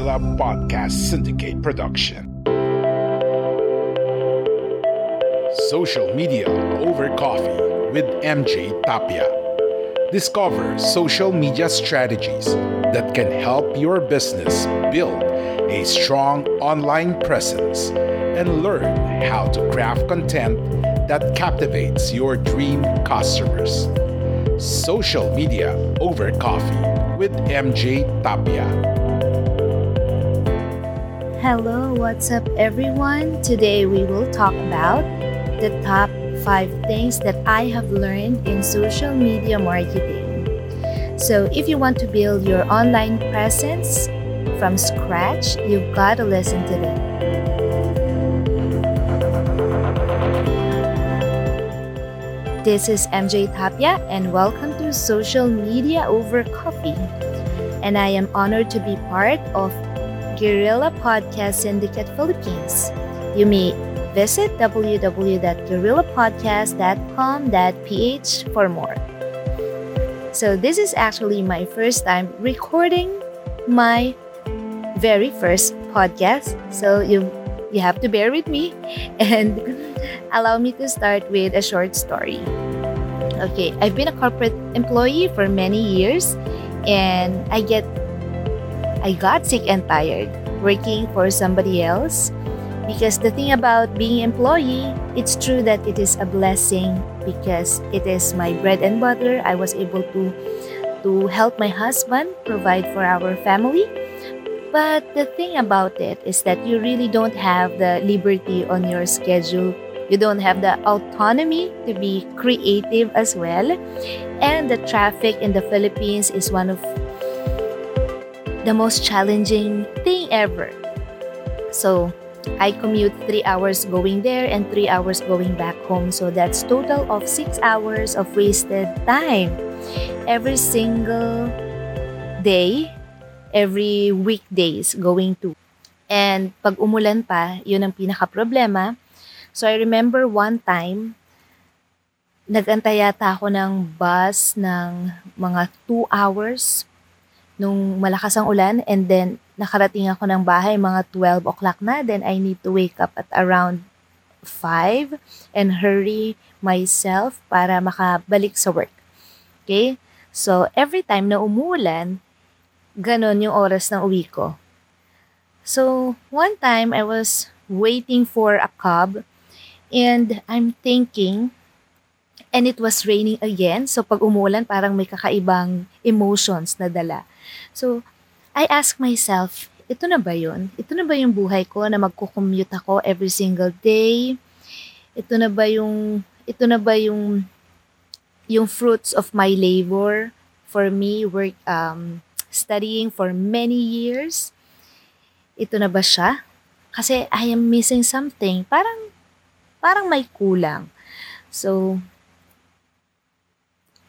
Podcast Syndicate production. Social Media Over Coffee with MJ Tapia. Discover social media strategies that can help your business build a strong online presence and learn how to craft content that captivates your dream customers. Social Media Over Coffee with MJ Tapia. Hello, what's up, everyone? Today we will talk about the top five things that I have learned in social media marketing. So, if you want to build your online presence from scratch, you've got to listen to them. This is MJ Tapia, and welcome to Social Media Over Coffee. And I am honored to be part of Guerrilla Podcast Syndicate Philippines. You may visit www.guerrillapodcast.com.ph for more. So, this is actually my first time recording my very first podcast. So, you you have to bear with me and allow me to start with a short story. Okay, I've been a corporate employee for many years and I get I got sick and tired working for somebody else because the thing about being employee, it's true that it is a blessing because it is my bread and butter. I was able to to help my husband provide for our family. But the thing about it is that you really don't have the liberty on your schedule you don't have the autonomy to be creative as well. And the traffic in the Philippines is one of the most challenging thing ever. So, I commute three hours going there and three hours going back home. So that's total of six hours of wasted time every single day, every weekdays going to. And pag umulan pa, yun ang pinaka problema So I remember one time, nagantay yata ako ng bus ng mga 2 hours nung malakas ang ulan and then nakarating ako ng bahay mga 12 o'clock na then I need to wake up at around 5 and hurry myself para makabalik sa work. Okay? So every time na umuulan, ganon yung oras ng uwi ko. So one time I was waiting for a cab And I'm thinking, and it was raining again. So pag umulan, parang may kakaibang emotions na dala. So I ask myself, ito na ba yun? Ito na ba yung buhay ko na magko-commute ako every single day? Ito na ba yung ito na ba yung yung fruits of my labor for me work um studying for many years? Ito na ba siya? Kasi I am missing something. Parang parang may kulang. So,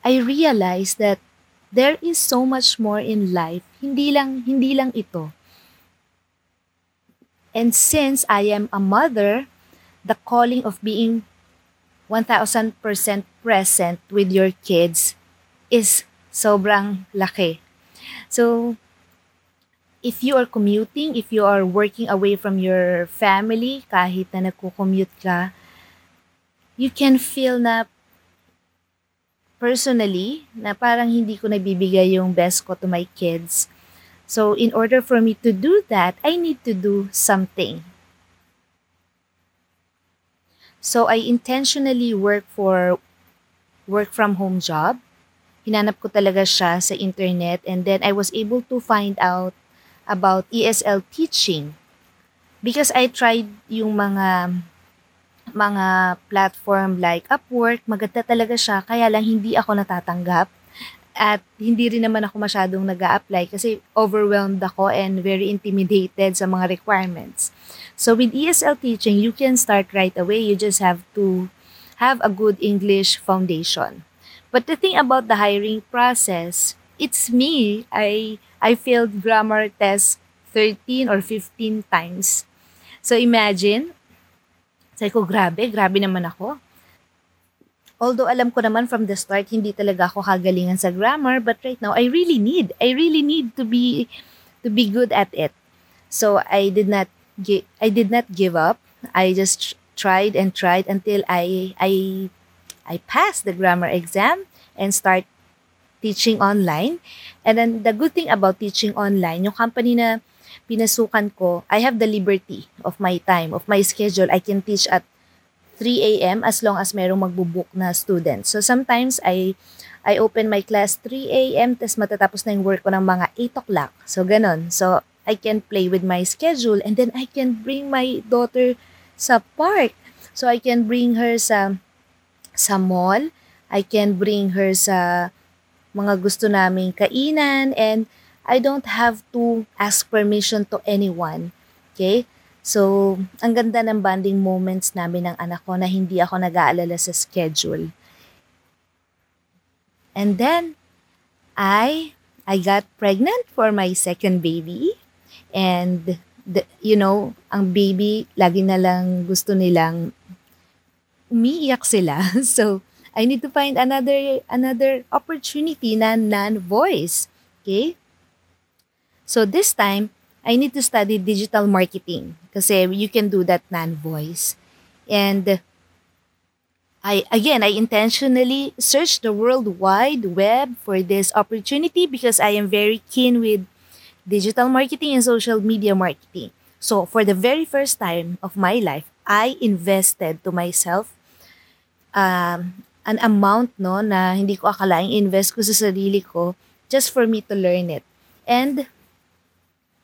I realized that there is so much more in life. Hindi lang, hindi lang ito. And since I am a mother, the calling of being 1,000% present with your kids is sobrang laki. So, if you are commuting, if you are working away from your family, kahit na nagko-commute ka, you can feel na personally na parang hindi ko nabibigay yung best ko to my kids. So in order for me to do that, I need to do something. So I intentionally work for work from home job. Hinanap ko talaga siya sa internet and then I was able to find out about ESL teaching because I tried yung mga mga platform like Upwork, maganda talaga siya, kaya lang hindi ako natatanggap. At hindi rin naman ako masyadong nag apply kasi overwhelmed ako and very intimidated sa mga requirements. So with ESL teaching, you can start right away. You just have to have a good English foundation. But the thing about the hiring process, it's me. I I failed grammar test 13 or 15 times. So imagine, sabi ko, grabe, grabe naman ako. Although alam ko naman from the start, hindi talaga ako kagalingan sa grammar, but right now, I really need, I really need to be, to be good at it. So I did not gi- I did not give up. I just tried and tried until I I I passed the grammar exam and start teaching online. And then the good thing about teaching online, yung company na pinasukan ko, I have the liberty of my time, of my schedule. I can teach at 3 a.m. as long as merong magbubook na student. So sometimes I I open my class 3 a.m. tapos matatapos na yung work ko ng mga 8 o'clock. So ganon. So I can play with my schedule and then I can bring my daughter sa park. So I can bring her sa sa mall. I can bring her sa mga gusto naming kainan and I don't have to ask permission to anyone. Okay? So, ang ganda ng bonding moments namin ng anak ko na hindi ako nag-aalala sa schedule. And then, I I got pregnant for my second baby. And, the, you know, ang baby, lagi na lang gusto nilang umiiyak sila. So, I need to find another another opportunity na non-voice. Okay? So, this time, I need to study digital marketing kasi you can do that non-voice. And I again, I intentionally searched the World Wide Web for this opportunity because I am very keen with digital marketing and social media marketing. So, for the very first time of my life, I invested to myself um, an amount no na hindi ko akalaing invest ko sa sarili ko just for me to learn it. And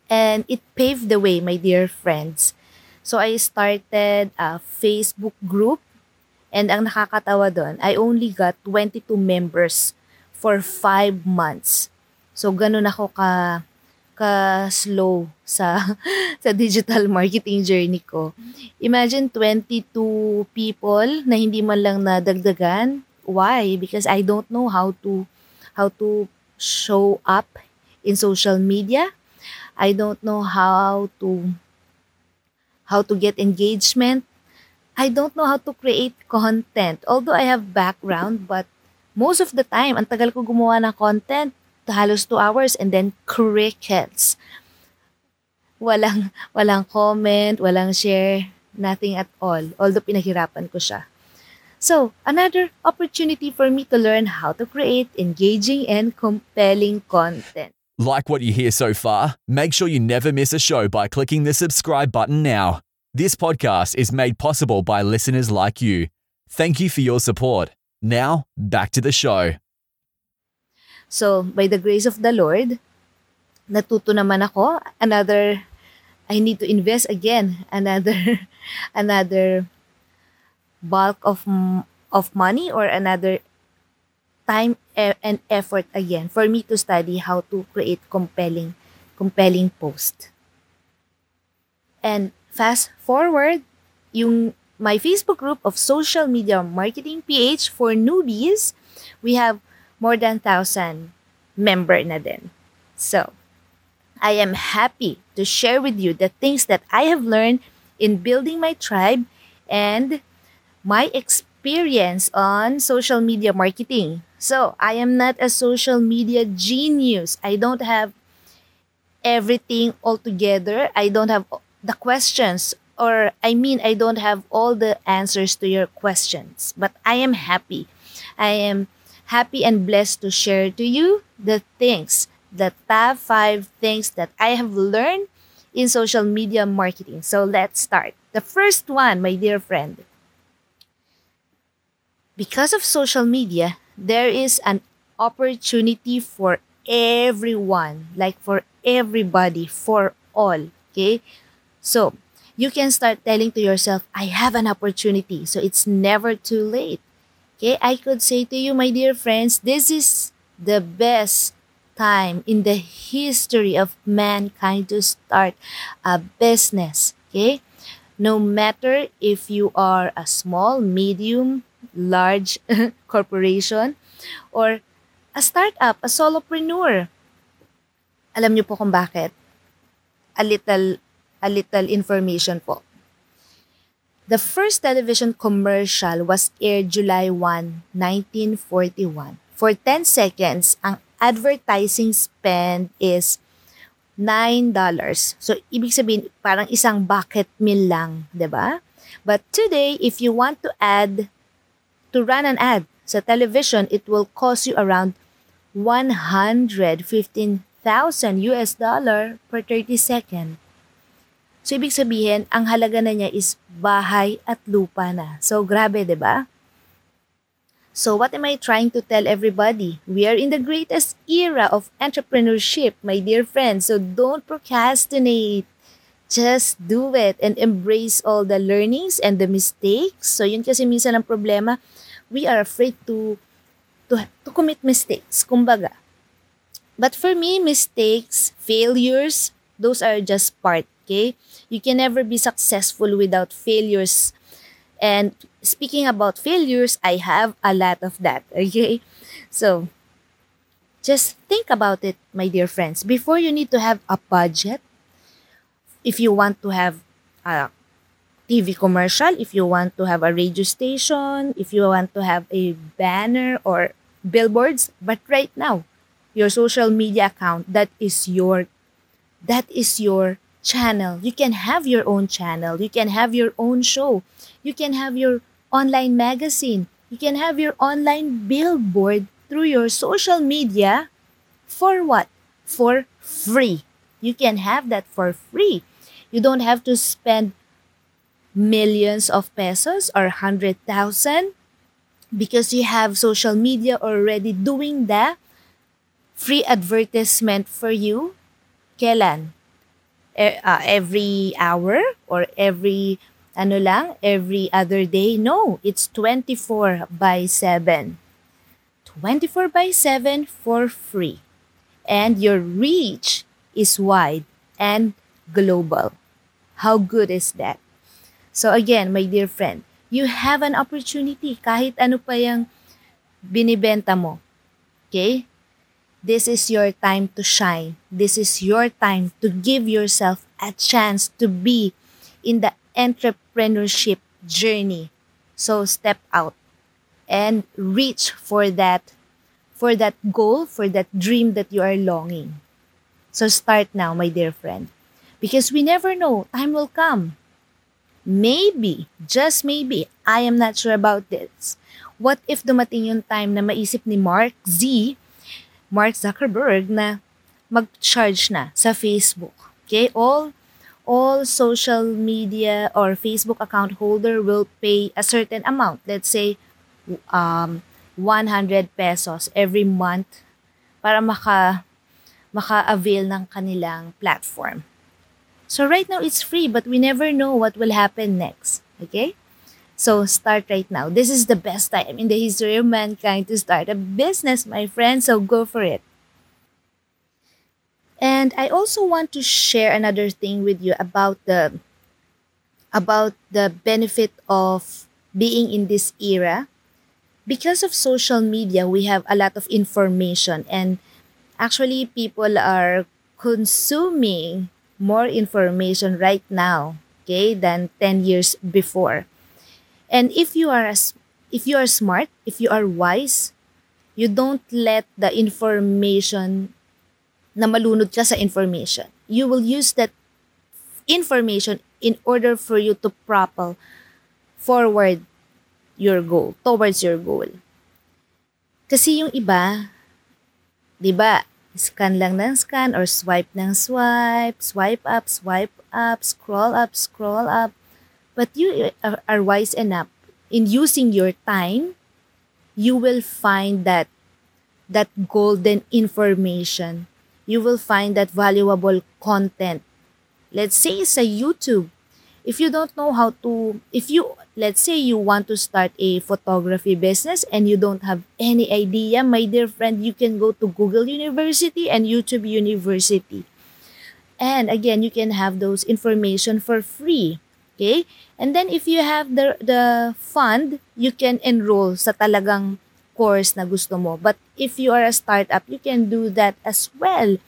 and it paved the way, my dear friends. So I started a Facebook group and ang nakakatawa doon, I only got 22 members for 5 months. So ganun ako ka ka slow sa sa digital marketing journey ko. Imagine 22 people na hindi man lang nadagdagan. Why? Because I don't know how to how to show up in social media. I don't know how to how to get engagement. I don't know how to create content. Although I have background, but most of the time, ang tagal ko gumawa ng content, halos 2 hours and then crickets. Walang, walang comment, walang share, nothing at all. Although pinaghirapan ko siya. So, another opportunity for me to learn how to create engaging and compelling content. Like what you hear so far? Make sure you never miss a show by clicking the subscribe button now. This podcast is made possible by listeners like you. Thank you for your support. Now, back to the show. So, by the grace of the Lord, natuto naman ako. Another, I need to invest again. Another, another bulk of of money or another time and effort again for me to study how to create compelling compelling post. And fast forward, yung my Facebook group of social media marketing PH for newbies, we have more than 1,000 member na din. So, I am happy to share with you the things that I have learned in building my tribe and my experience on social media marketing. So, I am not a social media genius. I don't have everything all together. I don't have the questions or I mean I don't have all the answers to your questions, but I am happy. I am happy and blessed to share to you the things, the top 5 things that I have learned in social media marketing. So, let's start. The first one, my dear friend, because of social media, there is an opportunity for everyone, like for everybody, for all. Okay? So, you can start telling to yourself, I have an opportunity. So, it's never too late. Okay? I could say to you, my dear friends, this is the best time in the history of mankind to start a business. Okay? No matter if you are a small, medium, large corporation, or a startup, a solopreneur. Alam niyo po kung bakit? A little, a little information po. The first television commercial was aired July 1, 1941. For 10 seconds, ang advertising spend is $9. So, ibig sabihin, parang isang bucket meal lang, 'di ba? But today, if you want to add, to run an ad sa television, it will cost you around 115,000 US dollar per 30 second. So, ibig sabihin, ang halaga na niya is bahay at lupa na. So, grabe, ba? So, what am I trying to tell everybody? We are in the greatest era of entrepreneurship, my dear friends. So, don't procrastinate. Just do it and embrace all the learnings and the mistakes. So, yun kasi minsan ang problema. We are afraid to, to, to commit mistakes, kumbaga. But for me, mistakes, failures, those are just part, okay? You can never be successful without failures and speaking about failures, I have a lot of that. Okay? So, just think about it, my dear friends. Before you need to have a budget, if you want to have a TV commercial, if you want to have a radio station, if you want to have a banner or billboards, but right now, your social media account, that is your that is your channel. You can have your own channel. You can have your own show. You can have your online magazine. You can have your online billboard through your social media for what? For free. You can have that for free. You don't have to spend millions of pesos or 100,000 because you have social media already doing the free advertisement for you. Kailan? E- uh, every hour or every ano lang, every other day. No, it's 24 by 7. 24 by 7 for free. And your reach is wide and global. How good is that? So again, my dear friend, you have an opportunity kahit ano pa yung binibenta mo. Okay? This is your time to shine. This is your time to give yourself a chance to be in the entrepreneurship journey. So step out and reach for that for that goal, for that dream that you are longing. So start now, my dear friend. Because we never know, time will come. Maybe, just maybe, I am not sure about this. What if dumating yung time na maisip ni Mark Z, Mark Zuckerberg, na mag-charge na sa Facebook? Okay, all all social media or Facebook account holder will pay a certain amount. Let's say um, 100 pesos every month para maka maka-avail ng kanilang platform. So right now it's free but we never know what will happen next. Okay? So start right now. This is the best time in the history of mankind to start a business, my friend. So go for it. And I also want to share another thing with you about the about the benefit of being in this era. Because of social media, we have a lot of information and actually people are consuming more information right now, okay, than 10 years before. And if you are if you are smart, if you are wise, you don't let the information na malunod ka sa information. You will use that information in order for you to propel forward your goal, towards your goal. Kasi yung iba, di ba, scan lang ng scan or swipe ng swipe, swipe up, swipe up, scroll up, scroll up. But you are, wise enough in using your time, you will find that that golden information you will find that valuable content. Let's say sa YouTube, if you don't know how to, if you, let's say you want to start a photography business and you don't have any idea, my dear friend, you can go to Google University and YouTube University. And again, you can have those information for free. Okay? And then if you have the, the fund, you can enroll sa talagang course na gusto mo. But if you are a startup, you can do that as well.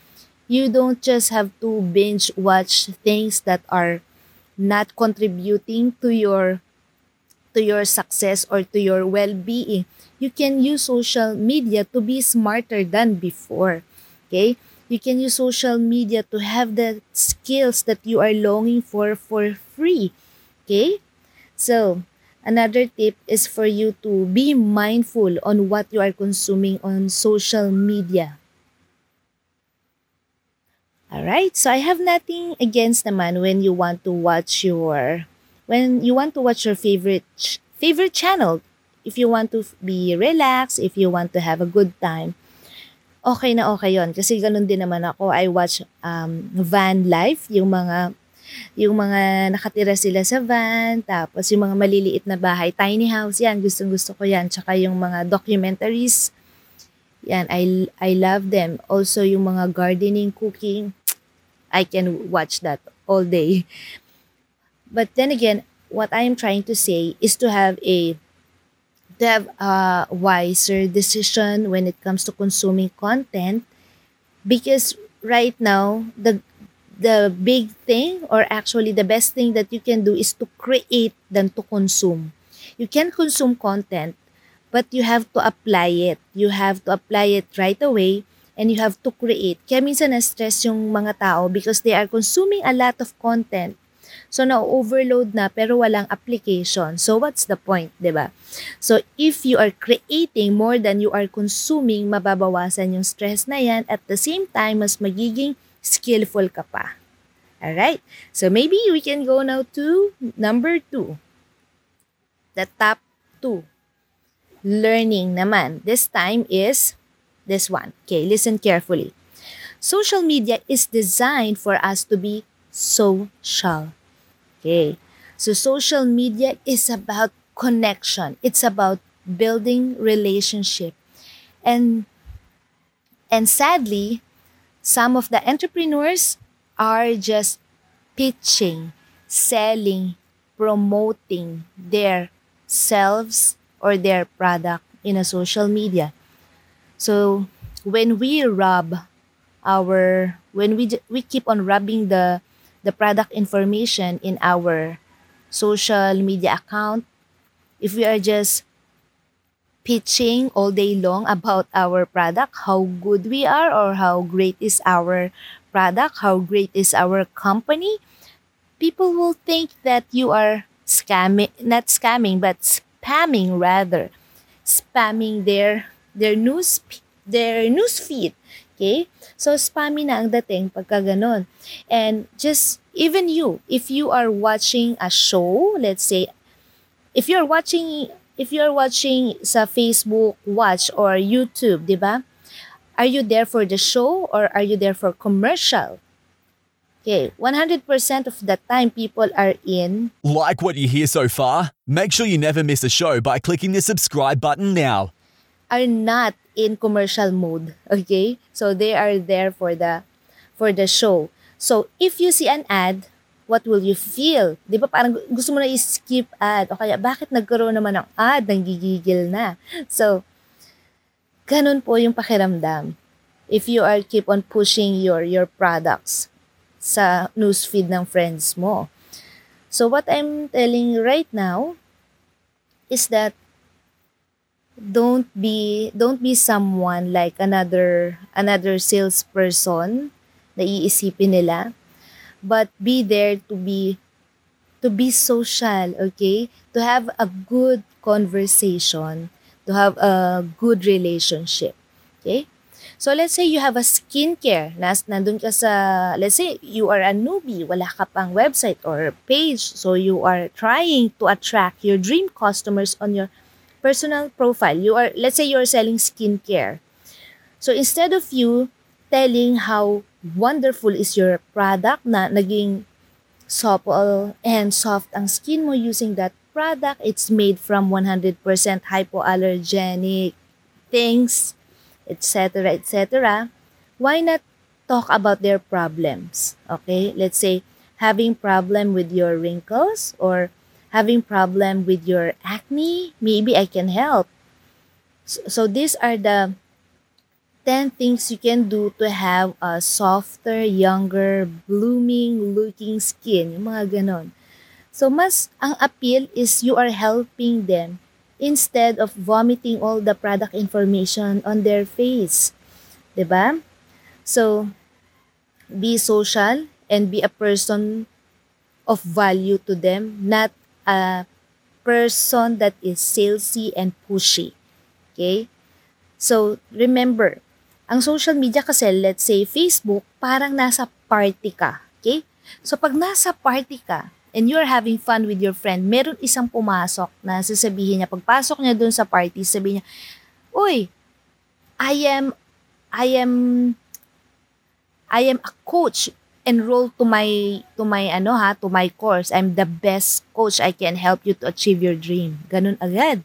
You don't just have to binge watch things that are not contributing to your to your success or to your well-being. You can use social media to be smarter than before. Okay? You can use social media to have the skills that you are longing for for free. Okay? So, another tip is for you to be mindful on what you are consuming on social media. Alright, so I have nothing against naman when you want to watch your when you want to watch your favorite favorite channel. If you want to be relaxed, if you want to have a good time, okay na okay yon Kasi ganun din naman ako. I watch um, van life, yung mga yung mga nakatira sila sa van, tapos yung mga maliliit na bahay, tiny house, yan, gustong gusto ko yan. Tsaka yung mga documentaries, yan, I, I love them. Also, yung mga gardening, cooking, I can watch that all day. But then again, what I am trying to say is to have a to have a wiser decision when it comes to consuming content because right now the the big thing or actually the best thing that you can do is to create than to consume. You can consume content but you have to apply it. You have to apply it right away and you have to create. Kaya minsan na-stress yung mga tao because they are consuming a lot of content. So, na-overload na pero walang application. So, what's the point, ba? So, if you are creating more than you are consuming, mababawasan yung stress na yan. At the same time, mas magiging skillful ka pa. Alright? So, maybe we can go now to number two. The top two. Learning naman. This time is this one. Okay, listen carefully. Social media is designed for us to be social. Okay. So social media is about connection. It's about building relationship. And and sadly, some of the entrepreneurs are just pitching, selling, promoting their selves or their product in a social media. So when we rub our when we we keep on rubbing the the product information in our social media account, if we are just pitching all day long about our product, how good we are or how great is our product, how great is our company, people will think that you are scamming, not scamming, but spamming rather, spamming their their news their news feed. Okay? So, spammy na ang dating pagka ganun. And just, even you, if you are watching a show, let's say, if you're watching, if you're watching sa Facebook Watch or YouTube, di ba? Are you there for the show or are you there for commercial? Okay, 100% of the time people are in. Like what you hear so far? Make sure you never miss a show by clicking the subscribe button now. are not in commercial mode. Okay? So they are there for the for the show. So if you see an ad, what will you feel? 'Di ba parang gusto mo na i-skip ad o kaya bakit nagkaroon naman ng ad, nang gigigil na. So ganun po yung pakiramdam. If you are keep on pushing your your products sa newsfeed ng friends mo. So what I'm telling right now is that don't be don't be someone like another another salesperson na iisipin nila. But be there to be to be social okay? To have a good conversation to have a good relationship okay? So let's say you have a skincare. Nas nandun ka sa let's say you are a newbie wala ka pang website or page so you are trying to attract your dream customers on your personal profile. You are, let's say you're selling skincare. So instead of you telling how wonderful is your product na naging supple and soft ang skin mo using that product, it's made from 100% hypoallergenic things, etc., etc. Why not talk about their problems? Okay, let's say having problem with your wrinkles or having problem with your acne, maybe I can help. So, so these are the 10 things you can do to have a softer, younger, blooming looking skin. Yung mga ganon. So mas ang appeal is you are helping them instead of vomiting all the product information on their face. ba? So be social and be a person of value to them, not a person that is salesy and pushy. Okay? So, remember, ang social media kasi, let's say Facebook, parang nasa party ka. Okay? So, pag nasa party ka, and you're having fun with your friend, meron isang pumasok na sasabihin niya, pagpasok niya dun sa party, sabihin niya, Uy, I am, I am, I am a coach enroll to my to my ano ha to my course. I'm the best coach I can help you to achieve your dream. Ganun agad.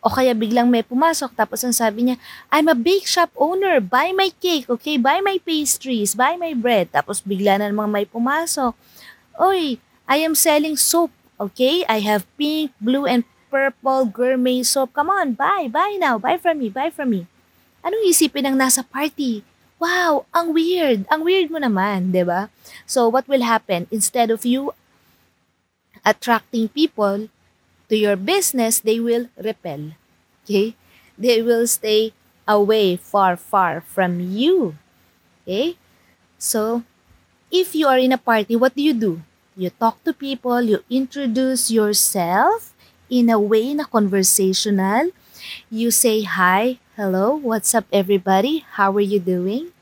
O kaya biglang may pumasok tapos ang sabi niya I'm a bake shop owner. Buy my cake okay? Buy my pastries. Buy my bread. Tapos bigla na namang may pumasok. Oy I am selling soap okay? I have pink blue and purple gourmet soap. Come on buy. Buy now. Buy from me. Buy from me. Anong isipin ng nasa party wow, ang weird. Ang weird mo naman, 'di ba? So what will happen instead of you attracting people to your business, they will repel. Okay? They will stay away far far from you. Okay? So if you are in a party, what do you do? You talk to people, you introduce yourself in a way na conversational. You say hi, hello, what's up everybody? How are you doing?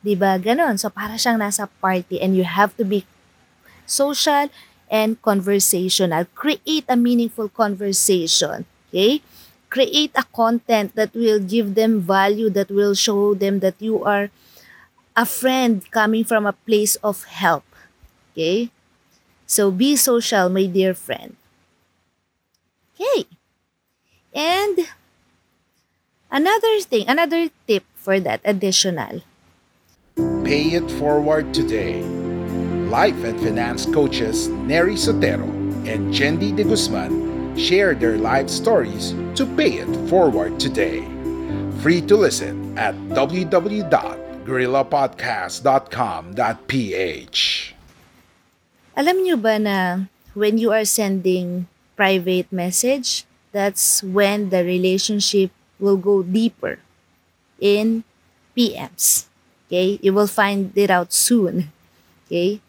'Di ba? Ganon. So para siyang nasa party and you have to be social and conversational. Create a meaningful conversation. Okay? Create a content that will give them value, that will show them that you are a friend coming from a place of help. Okay? So be social, my dear friend. Okay. And another thing, another tip for that additional. Pay it forward today. Life and finance coaches Neri Sotero and Jendi De Guzman share their life stories to pay it forward today. Free to listen at www.gorillapodcast.com.ph. Alam niyo ba na when you are sending private message, that's when the relationship will go deeper in PMs. Okay? You will find it out soon. Okay?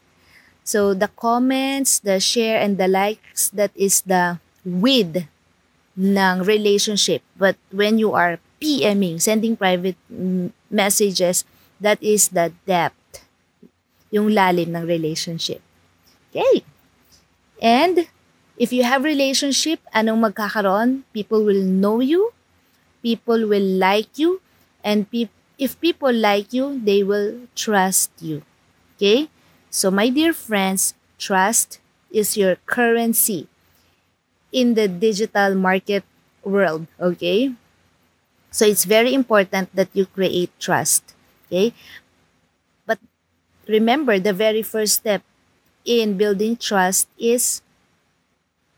So the comments, the share, and the likes, that is the with ng relationship. But when you are PMing, sending private messages, that is the depth, yung lalim ng relationship. Okay. And if you have relationship, anong magkakaroon? People will know you, people will like you, and pe- if people like you, they will trust you. Okay? So my dear friends, trust is your currency in the digital market world, okay? So it's very important that you create trust, okay? But remember, the very first step in building trust is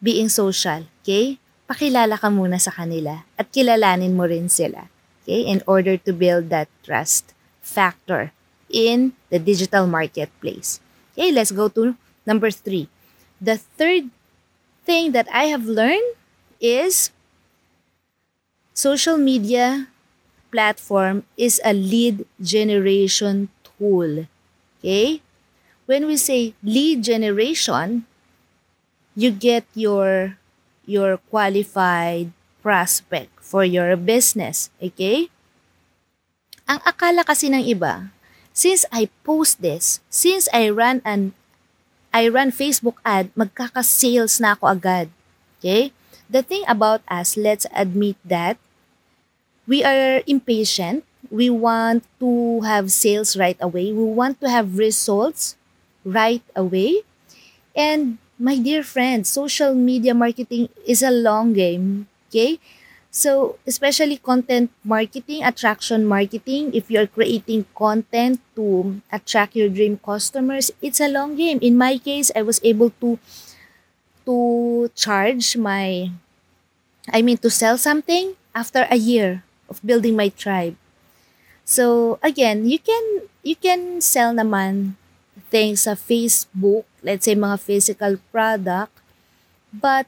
being social, okay? Pakilala ka muna sa kanila at kilalanin mo rin sila, okay? In order to build that trust factor in the digital marketplace. Okay, let's go to number three. The third thing that I have learned is social media platform is a lead generation tool. Okay? When we say lead generation, you get your your qualified prospect for your business. Okay? Ang akala kasi ng iba, since I post this, since I run an I run Facebook ad, magkaka-sales na ako agad. Okay? The thing about us, let's admit that we are impatient. We want to have sales right away. We want to have results right away. And my dear friends, social media marketing is a long game. Okay? So, especially content marketing, attraction marketing, if you're creating content to attract your dream customers, it's a long game. In my case, I was able to to charge my I mean to sell something after a year of building my tribe. So, again, you can you can sell naman things sa Facebook, let's say mga physical product, but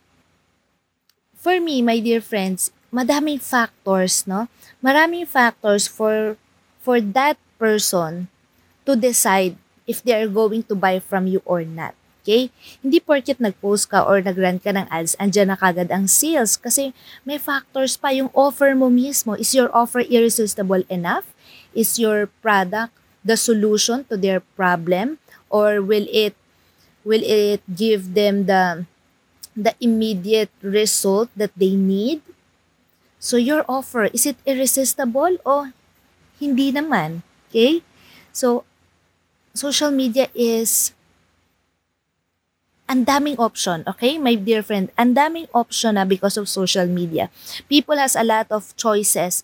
for me, my dear friends, madaming factors, no? Maraming factors for for that person to decide if they are going to buy from you or not. Okay? Hindi porket nag-post ka or nag-run ka ng ads, andyan na kagad ang sales. Kasi may factors pa. Yung offer mo mismo. Is your offer irresistible enough? Is your product the solution to their problem? Or will it will it give them the the immediate result that they need? So your offer, is it irresistible o hindi naman? Okay? So, social media is ang daming option, okay? My dear friend, ang daming option na because of social media. People has a lot of choices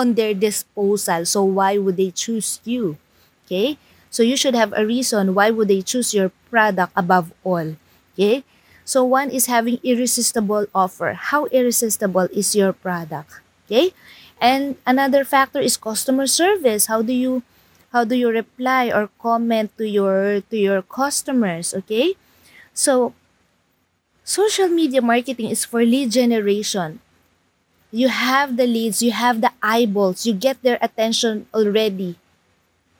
on their disposal. So why would they choose you? Okay? So you should have a reason why would they choose your product above all. Okay? So one is having irresistible offer. How irresistible is your product? Okay? And another factor is customer service. How do you how do you reply or comment to your to your customers, okay? So, social media marketing is for lead generation. You have the leads, you have the eyeballs, you get their attention already.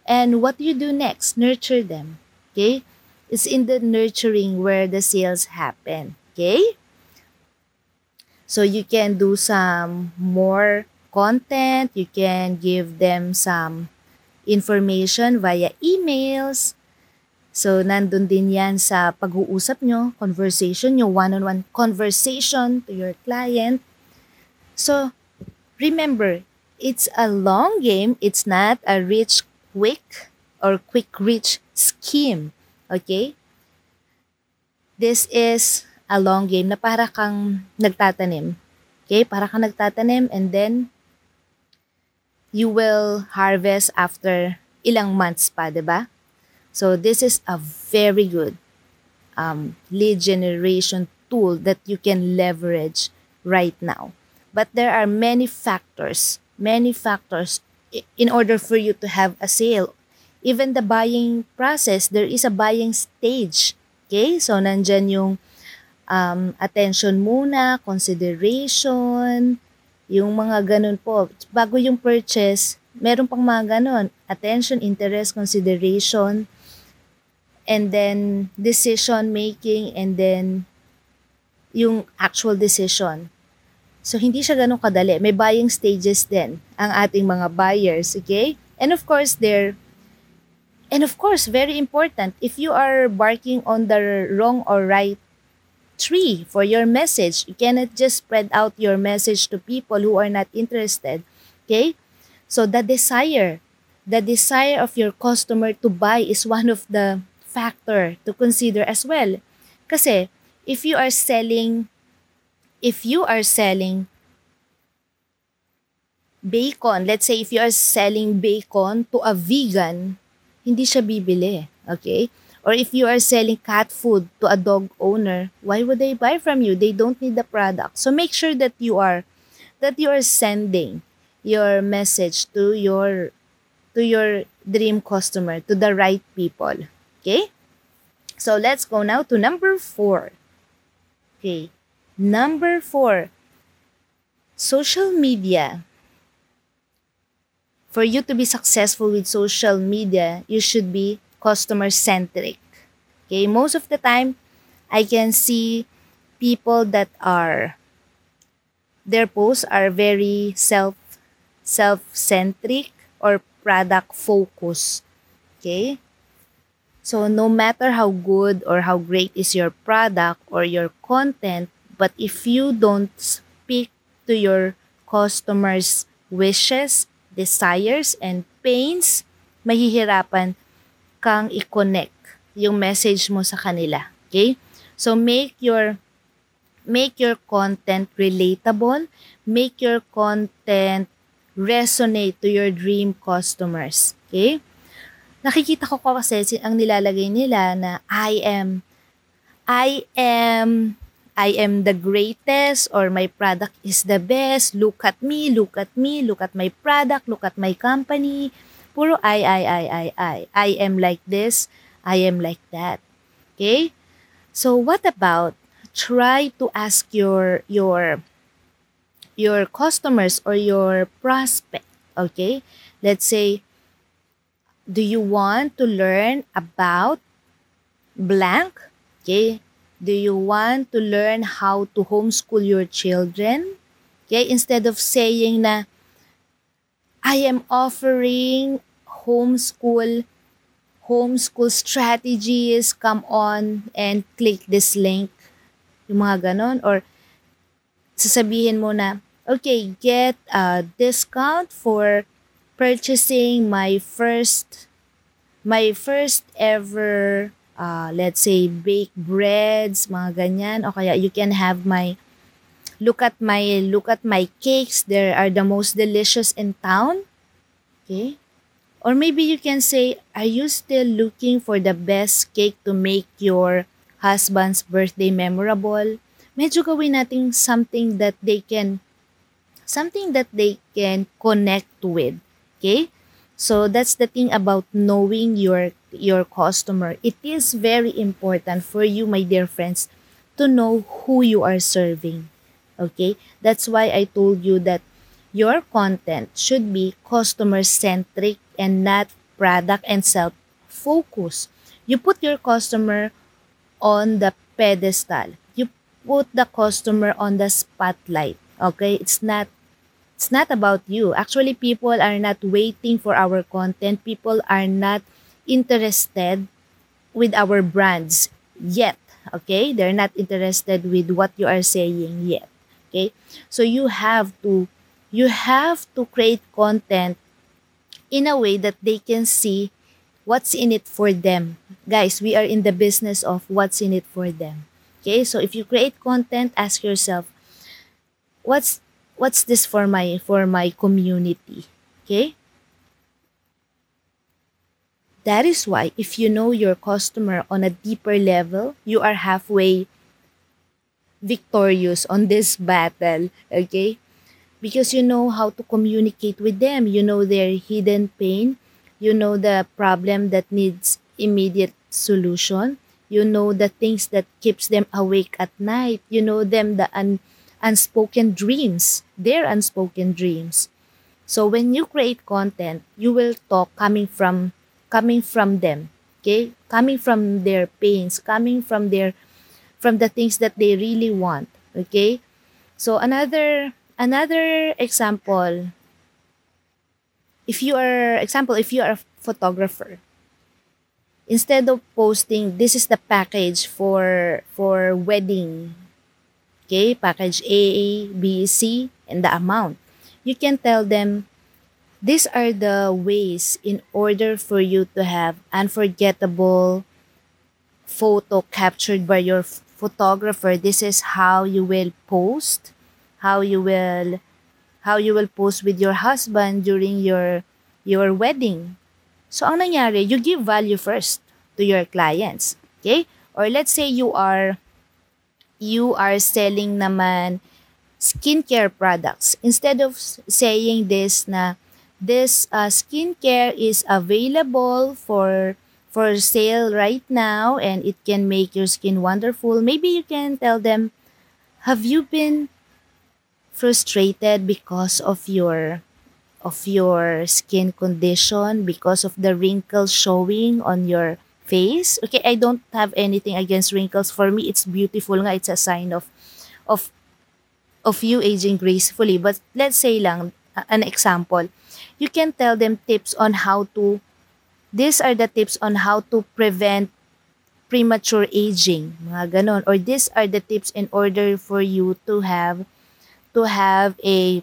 And what you do next? Nurture them. Okay? It's in the nurturing where the sales happen. Okay? So you can do some more content, you can give them some information via emails, So, nandun din yan sa pag-uusap nyo, conversation nyo, one-on-one conversation to your client. So, remember, it's a long game. It's not a rich quick or quick rich scheme. Okay? This is a long game na para kang nagtatanim. Okay? Para kang nagtatanim and then you will harvest after ilang months pa, 'di ba? So this is a very good um, lead generation tool that you can leverage right now. But there are many factors, many factors in order for you to have a sale. Even the buying process, there is a buying stage. Okay? So nandyan yung um, attention muna, consideration, yung mga ganun po. Bago yung purchase, meron pang mga ganun. Attention, interest, consideration, and then decision making and then yung actual decision. So, hindi siya ganun kadali. May buying stages din ang ating mga buyers, okay? And of course, there and of course, very important, if you are barking on the wrong or right tree for your message, you cannot just spread out your message to people who are not interested, okay? So, the desire, the desire of your customer to buy is one of the factor to consider as well. Kasi if you are selling if you are selling bacon, let's say if you are selling bacon to a vegan, hindi siya bibili, okay? Or if you are selling cat food to a dog owner, why would they buy from you? They don't need the product. So make sure that you are that you are sending your message to your to your dream customer, to the right people. Okay? So let's go now to number four. Okay. Number four. Social media. For you to be successful with social media, you should be customer centric. Okay, most of the time, I can see people that are their posts are very self self centric or product focused. Okay, so no matter how good or how great is your product or your content, but if you don't speak to your customers' wishes, desires, and pains, mahihirapan kang i-connect yung message mo sa kanila. Okay? So make your make your content relatable, make your content resonate to your dream customers. Okay? nakikita ko kasi ang nilalagay nila na I am, I am, I am the greatest or my product is the best. Look at me, look at me, look at my product, look at my company. Puro I, I, I, I, I. I am like this, I am like that. Okay? So what about try to ask your your your customers or your prospect, okay? Let's say do you want to learn about blank? Okay. Do you want to learn how to homeschool your children? Okay, instead of saying na, I am offering homeschool homeschool strategies, come on and click this link. Yung mga ganon. Or sasabihin mo na, okay, get a discount for purchasing my first my first ever uh, let's say baked breads, mga ganyan. O kaya you can have my look at my look at my cakes. They are the most delicious in town. Okay? Or maybe you can say, are you still looking for the best cake to make your husband's birthday memorable? Medyo gawin natin something that they can something that they can connect with. Okay? So that's the thing about knowing your your customer. It is very important for you, my dear friends, to know who you are serving. Okay? That's why I told you that your content should be customer centric and not product and self focus. You put your customer on the pedestal. You put the customer on the spotlight. Okay? It's not it's not about you. Actually, people are not waiting for our content. People are not interested with our brands yet. Okay? They're not interested with what you are saying yet. Okay? So you have to you have to create content in a way that they can see what's in it for them. Guys, we are in the business of what's in it for them. Okay? So if you create content, ask yourself, what's what's this for my for my community? Okay? That is why if you know your customer on a deeper level, you are halfway victorious on this battle, okay? Because you know how to communicate with them, you know their hidden pain, you know the problem that needs immediate solution, you know the things that keeps them awake at night, you know them the un- unspoken dreams, their unspoken dreams. So when you create content, you will talk coming from coming from them, okay? Coming from their pains, coming from their from the things that they really want, okay? So another another example if you are example if you are a photographer instead of posting this is the package for for wedding okay package A, B, C and the amount you can tell them these are the ways in order for you to have unforgettable photo captured by your photographer. This is how you will post how you will how you will post with your husband during your your wedding. So ang nangyari you give value first to your clients okay? Or let's say you are you are selling naman skincare products. Instead of saying this na this uh, skincare is available for for sale right now and it can make your skin wonderful. Maybe you can tell them have you been frustrated because of your of your skin condition because of the wrinkles showing on your face? Okay i don't have anything against wrinkles. For me it's beautiful nga. It's a sign of of of you aging gracefully. But let's say lang an example you can tell them tips on how to these are the tips on how to prevent premature aging mga ganon. Or these are the tips in order for you to have to have a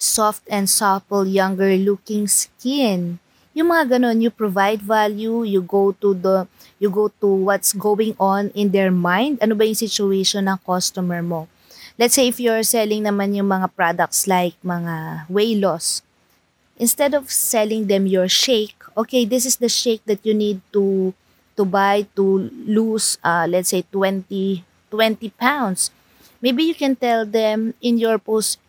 soft and supple younger looking skin. Yung mga ganon you provide value you go to the you go to what's going on in their mind. Ano ba yung situation ng customer mo? Let's say if you're selling naman yung mga products like mga weight loss instead of selling them your shake okay this is the shake that you need to to buy to lose uh, let's say 20 20 pounds. Maybe you can tell them in your post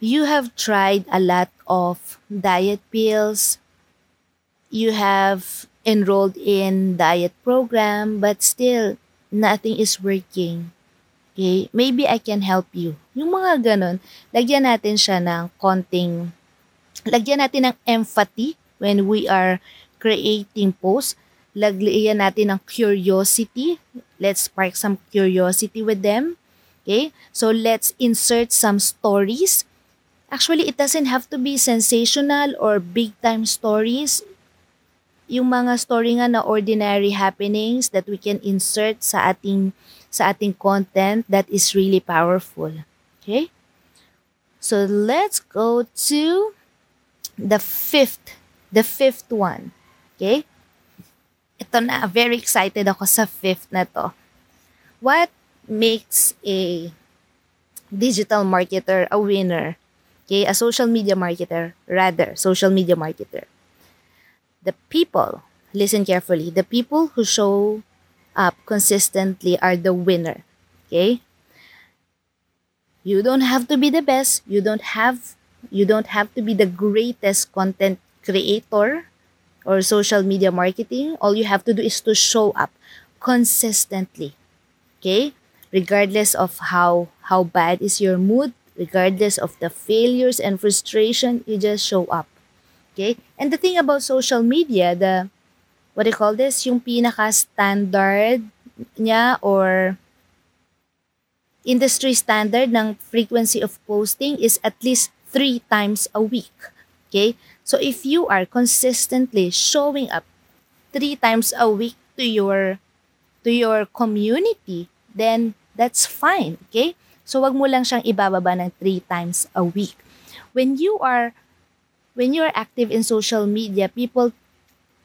you have tried a lot of diet pills. You have enrolled in diet program but still nothing is working. Okay maybe i can help you. Yung mga ganon lagyan natin siya ng konting lagyan natin ng empathy when we are creating posts, lagyan natin ng curiosity. Let's spark some curiosity with them. Okay? So let's insert some stories. Actually, it doesn't have to be sensational or big time stories. Yung mga story nga na ordinary happenings that we can insert sa ating sa ating content that is really powerful. Okay? So let's go to the fifth, the fifth one. Okay? Ito na, very excited ako sa fifth na to. What makes a digital marketer a winner? Okay, a social media marketer, rather, social media marketer. The people, listen carefully, the people who show up consistently are the winner. Okay? You don't have to be the best. You don't have you don't have to be the greatest content creator or social media marketing. All you have to do is to show up consistently. Okay? Regardless of how how bad is your mood, regardless of the failures and frustration, you just show up. Okay? And the thing about social media, the what do you call this? Yung pinaka standard niya or industry standard ng frequency of posting is at least three times a week. Okay? So if you are consistently showing up three times a week to your to your community, then that's fine. Okay? So wag mo lang siyang ibababa ng three times a week. When you are when you are active in social media, people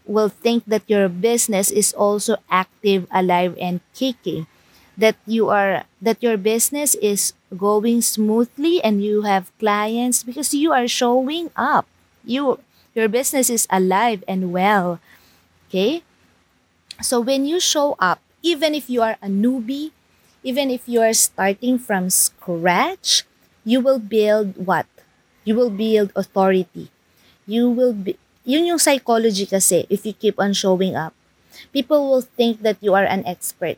will think that your business is also active, alive, and kicking that you are that your business is going smoothly and you have clients because you are showing up. You your business is alive and well okay? So when you show up even if you are a newbie even if you are starting from scratch you will build what? You will build authority. You will be yun yung psychology kasi if you keep on showing up people will think that you are an expert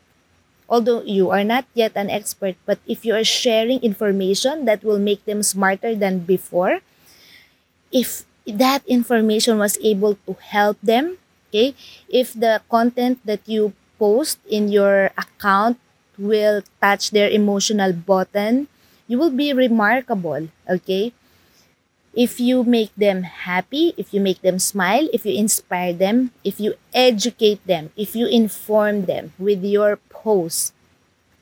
although you are not yet an expert, but if you are sharing information that will make them smarter than before, if that information was able to help them, okay, if the content that you post in your account will touch their emotional button, you will be remarkable, okay? If you make them happy, if you make them smile, if you inspire them, if you educate them, if you inform them with your posts,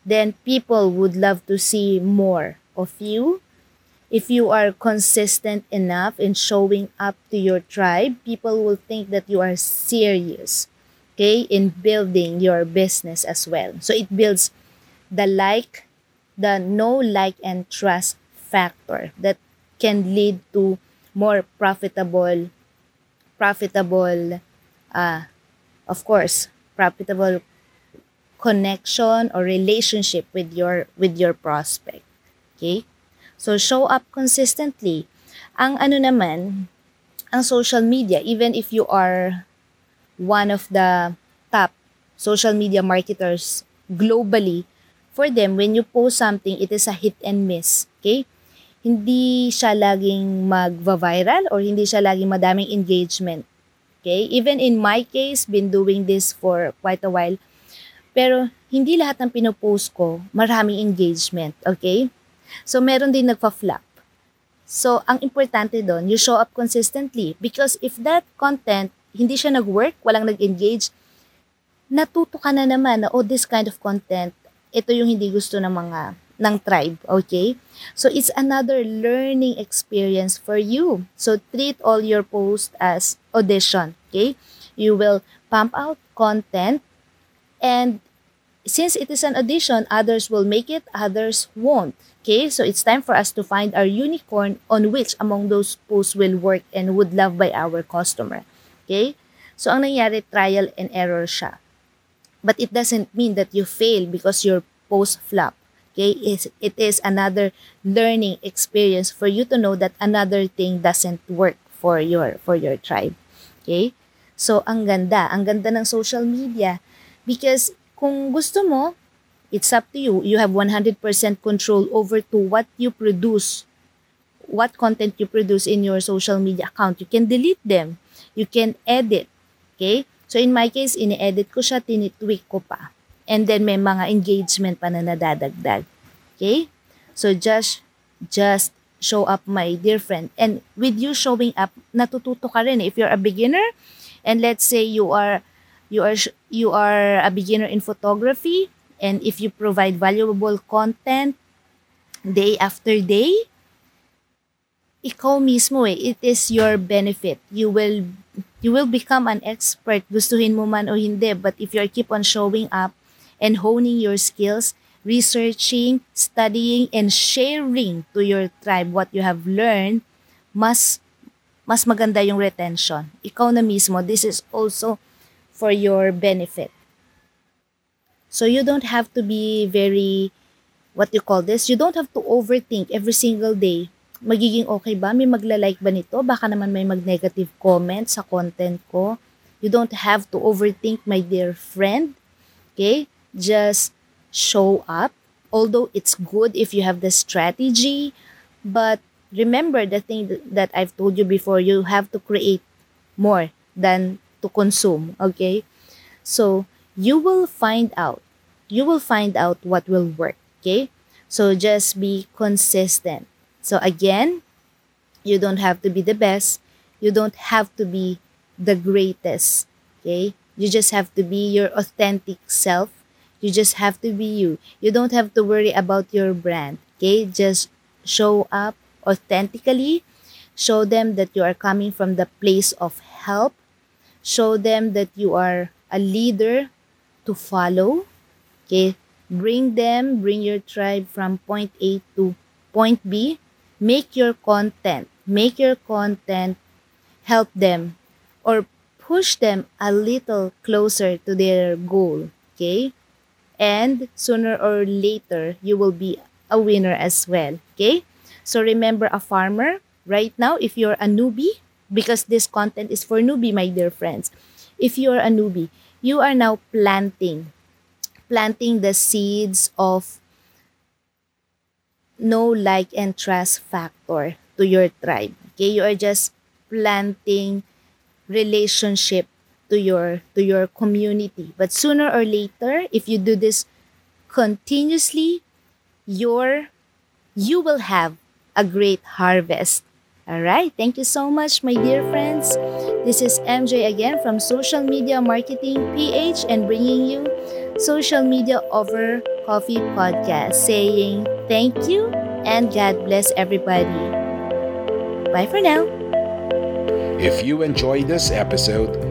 then people would love to see more of you. If you are consistent enough in showing up to your tribe, people will think that you are serious, okay, in building your business as well. So it builds the like, the know, like, and trust factor that can lead to more profitable, profitable, uh, of course, profitable connection or relationship with your with your prospect. Okay? So show up consistently. Ang ano naman, ang social media, even if you are one of the top social media marketers globally, for them, when you post something, it is a hit and miss. Okay? Hindi siya laging mag-viral or hindi siya laging madaming engagement. Okay? Even in my case, been doing this for quite a while, pero hindi lahat ng pinopost ko maraming engagement, okay? So meron din nagpa-flop. So ang importante doon, you show up consistently because if that content hindi siya nag-work, walang nag-engage, natuto ka na naman na oh this kind of content, ito yung hindi gusto ng mga ng tribe, okay? So it's another learning experience for you. So treat all your posts as audition, okay? You will pump out content And since it is an audition, others will make it, others won't. Okay, so it's time for us to find our unicorn on which among those posts will work and would love by our customer. Okay, so ang nangyari, trial and error siya. But it doesn't mean that you fail because your post flop. Okay, it is another learning experience for you to know that another thing doesn't work for your for your tribe. Okay? So ang ganda, ang ganda ng social media Because kung gusto mo, it's up to you. You have 100% control over to what you produce, what content you produce in your social media account. You can delete them. You can edit. Okay? So in my case, ini-edit ko siya, tinitweak ko pa. And then may mga engagement pa na nadadagdag. Okay? So just just show up my dear friend. And with you showing up, natututo ka rin. If you're a beginner and let's say you are you are you are a beginner in photography and if you provide valuable content day after day, ikaw mismo eh, it is your benefit. You will you will become an expert, gustuhin mo man o hindi. But if you keep on showing up and honing your skills, researching, studying, and sharing to your tribe what you have learned, mas mas maganda yung retention. Ikaw na mismo, this is also for your benefit. So you don't have to be very, what you call this, you don't have to overthink every single day magiging okay ba? May magla-like ba nito? Baka naman may mag-negative comment sa content ko. You don't have to overthink, my dear friend. Okay? Just show up. Although it's good if you have the strategy, but remember the thing that I've told you before, you have to create more than to consume, okay? So, you will find out. You will find out what will work, okay? So, just be consistent. So again, you don't have to be the best. You don't have to be the greatest. Okay? You just have to be your authentic self. You just have to be you. You don't have to worry about your brand. Okay? Just show up authentically. Show them that you are coming from the place of help. Show them that you are a leader to follow. Okay? Bring them, bring your tribe from point A to point B make your content, make your content help them or push them a little closer to their goal, okay? And sooner or later, you will be a winner as well, okay? So remember a farmer, right now, if you're a newbie, because this content is for newbie, my dear friends, if you're a newbie, you are now planting, planting the seeds of no like and trust factor to your tribe. Okay, you are just planting relationship to your to your community. But sooner or later, if you do this continuously, your you will have a great harvest. All right. Thank you so much, my dear friends. This is MJ again from Social Media Marketing PH and bringing you Social Media Over Coffee podcast saying thank you and God bless everybody. Bye for now. If you enjoyed this episode,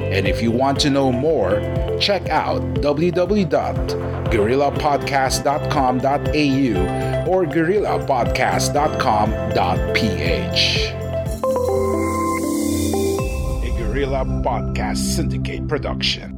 And if you want to know more, check out www.guerrillapodcast.com.au or guerrillapodcast.com.ph. A Guerrilla Podcast Syndicate production.